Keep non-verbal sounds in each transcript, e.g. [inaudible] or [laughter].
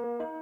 Whatever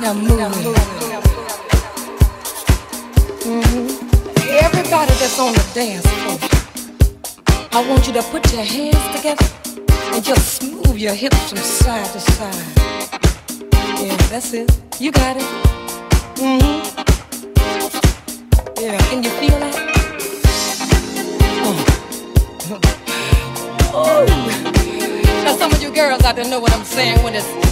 Now move it. Mm-hmm. Everybody that's on the dance floor, I want you to put your hands together and just move your hips from side to side. Yeah, that's it. You got it. Mm-hmm. Yeah, can you feel that? Oh. [laughs] oh. Now some of you girls know what I'm saying when it's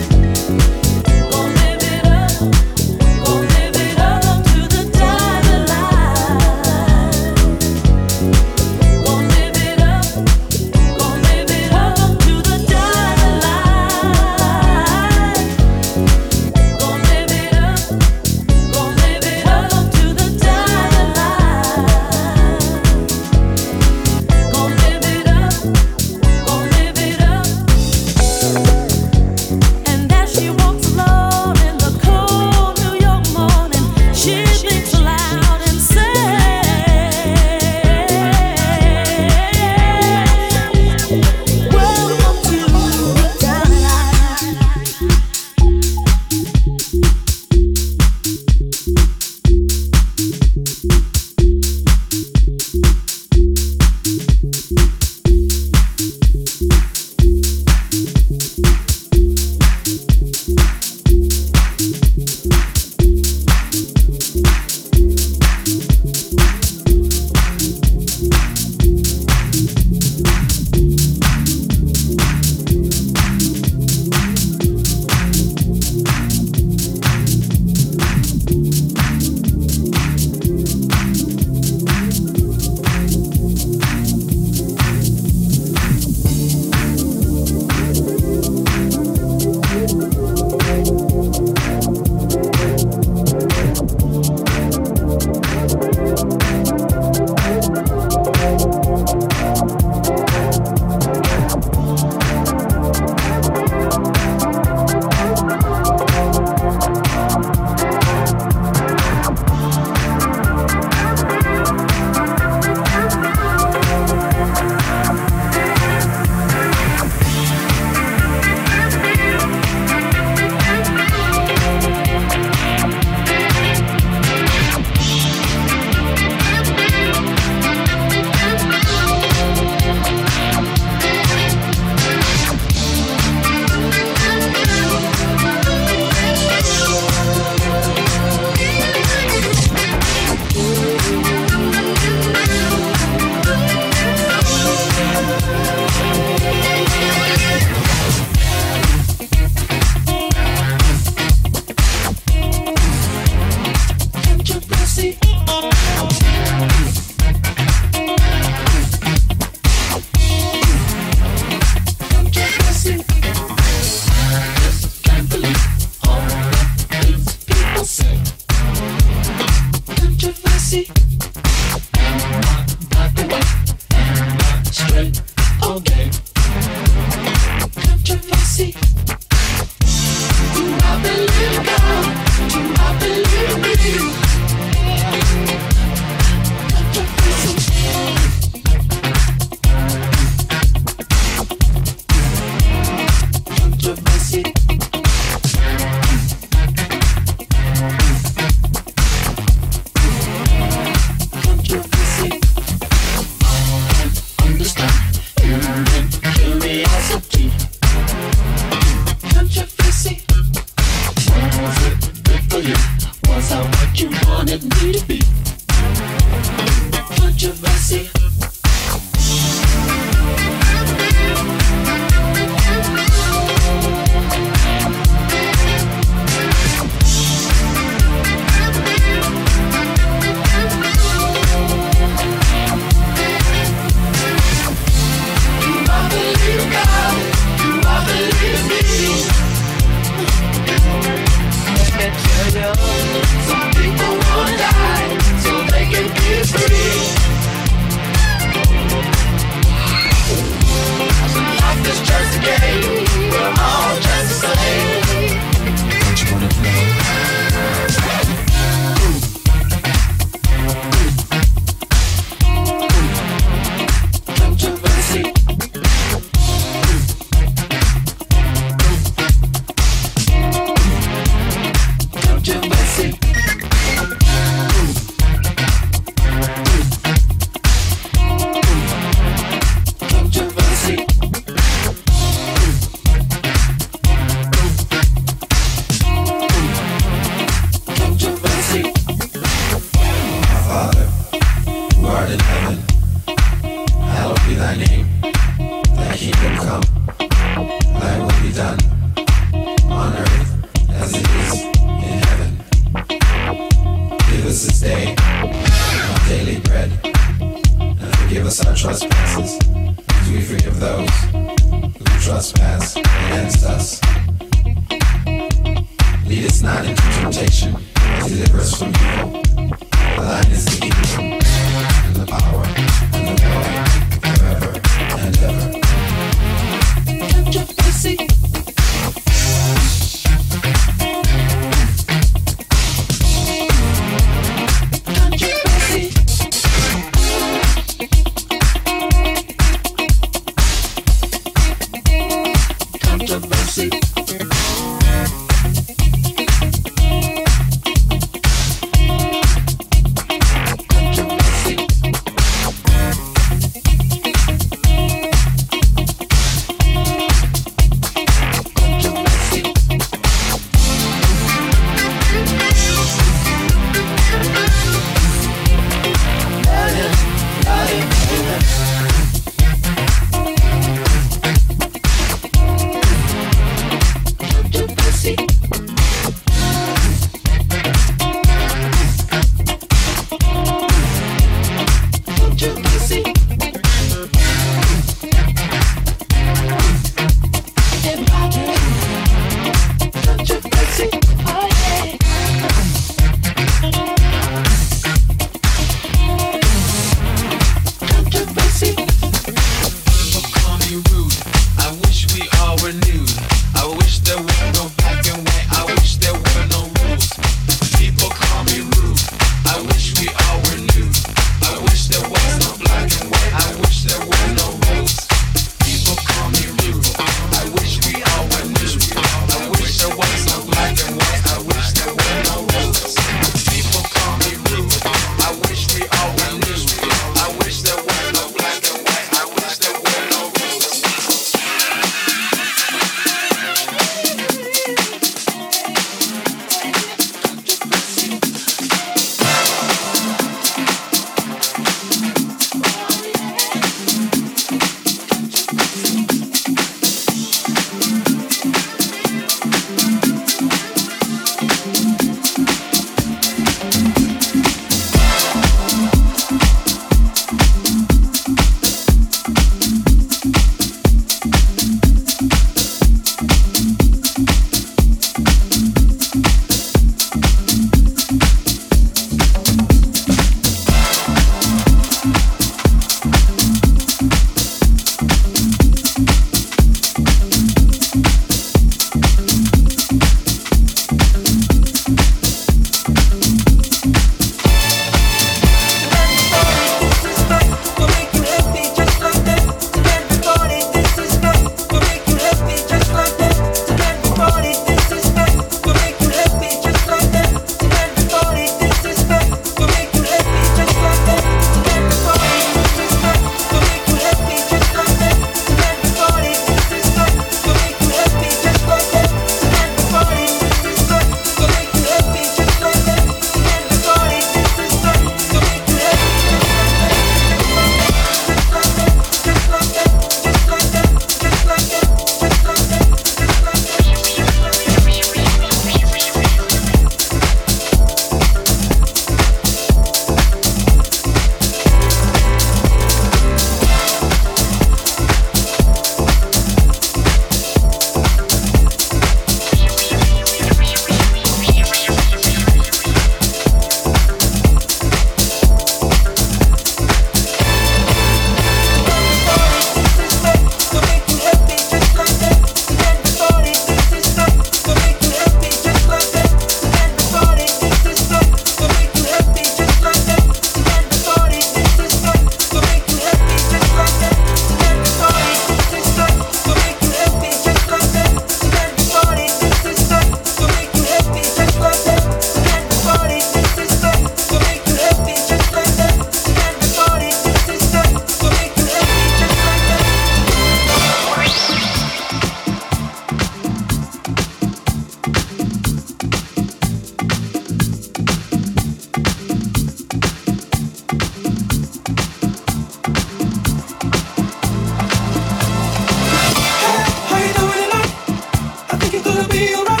Gonna be alright.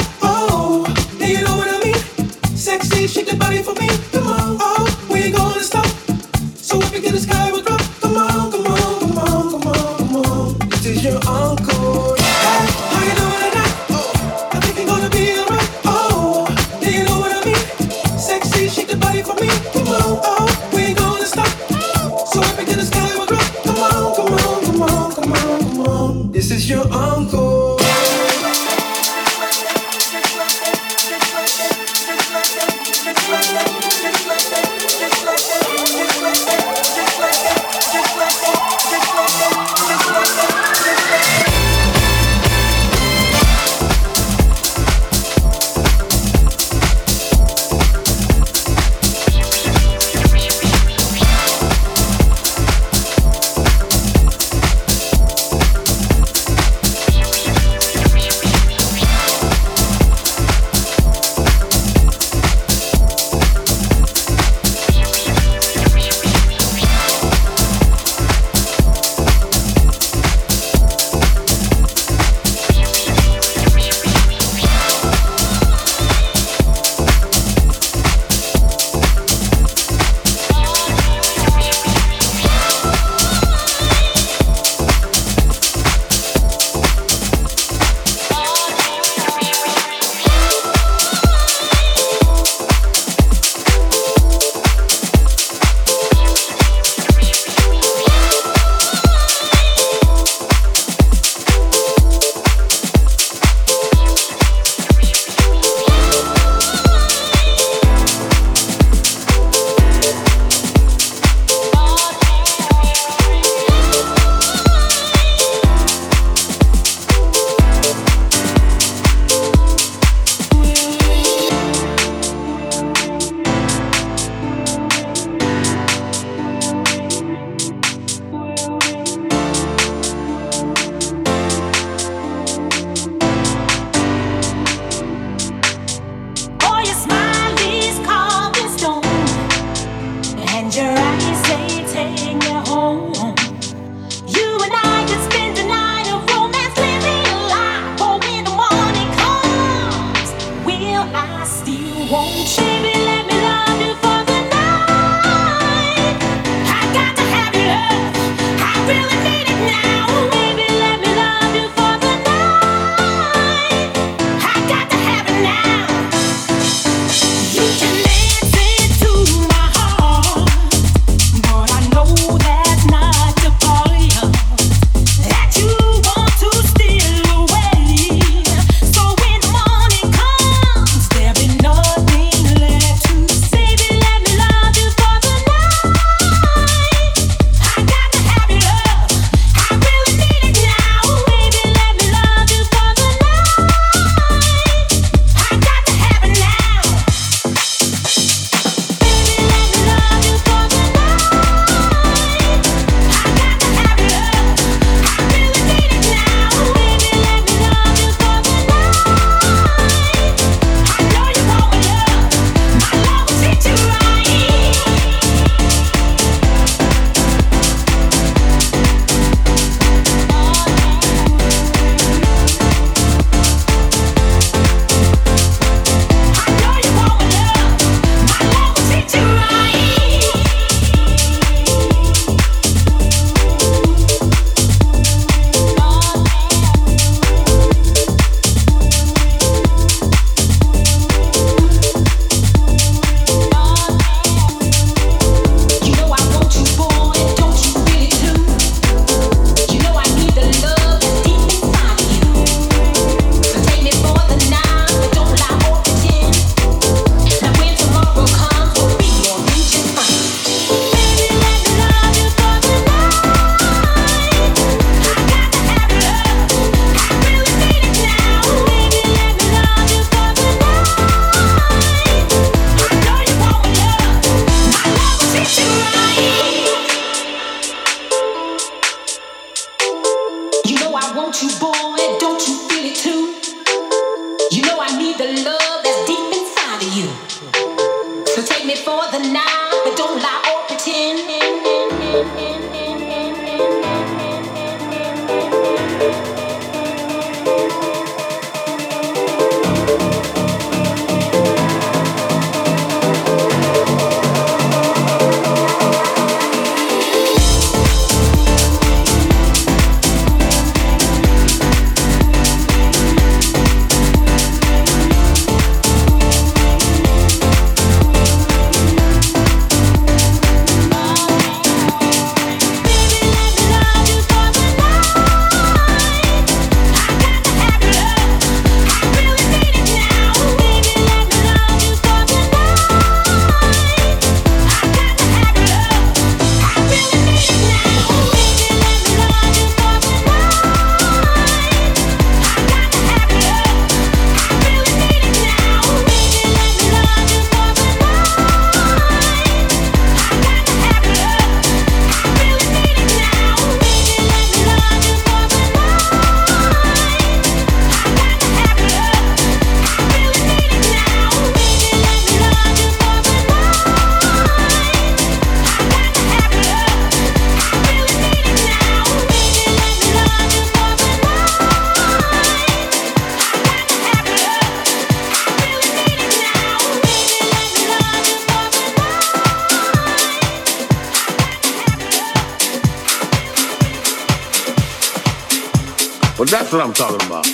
That's what I'm talking about.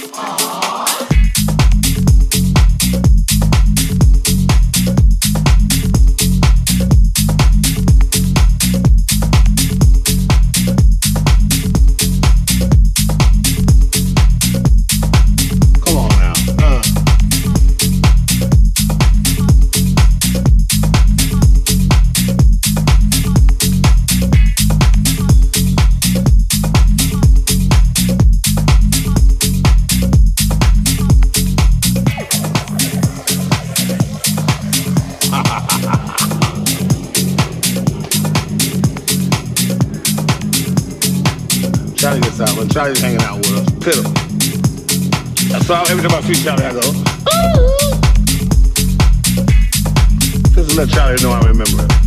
Why every time I see Charlie, I go, ooh. Just to let Charlie know I remember it.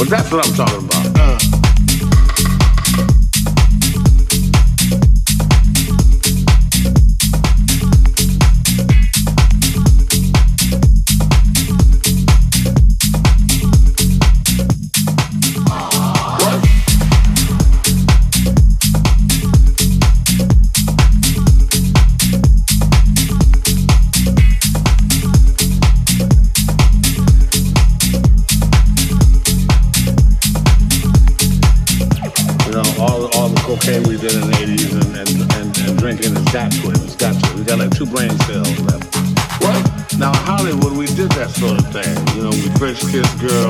Well, that's what I'm talking about. Uh. Know, we